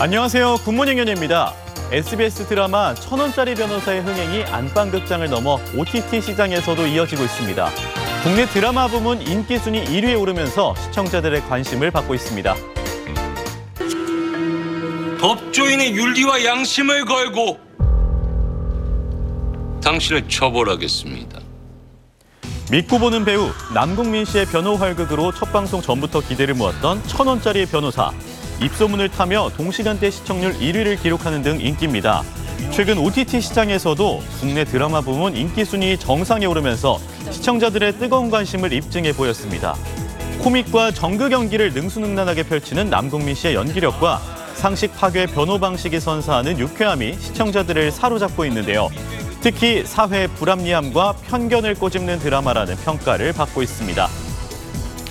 안녕하세요. 굿모닝 연예입니다. SBS 드라마 천원짜리 변호사의 흥행이 안방극장을 넘어 OTT 시장에서도 이어지고 있습니다. 국내 드라마 부문 인기 순위 1위에 오르면서 시청자들의 관심을 받고 있습니다. 법조인의 윤리와 양심을 걸고 당신을 처벌하겠습니다. 믿고 보는 배우 남궁민 씨의 변호 활극으로 첫 방송 전부터 기대를 모았던 천원짜리 변호사. 입소문을 타며 동시간대 시청률 1위를 기록하는 등 인기입니다. 최근 OTT 시장에서도 국내 드라마 부문 인기 순위 정상에 오르면서 시청자들의 뜨거운 관심을 입증해 보였습니다. 코믹과 정극 연기를 능수능란하게 펼치는 남궁민 씨의 연기력과 상식 파괴 변호 방식이 선사하는 유쾌함이 시청자들을 사로잡고 있는데요. 특히 사회 불합리함과 편견을 꼬집는 드라마라는 평가를 받고 있습니다.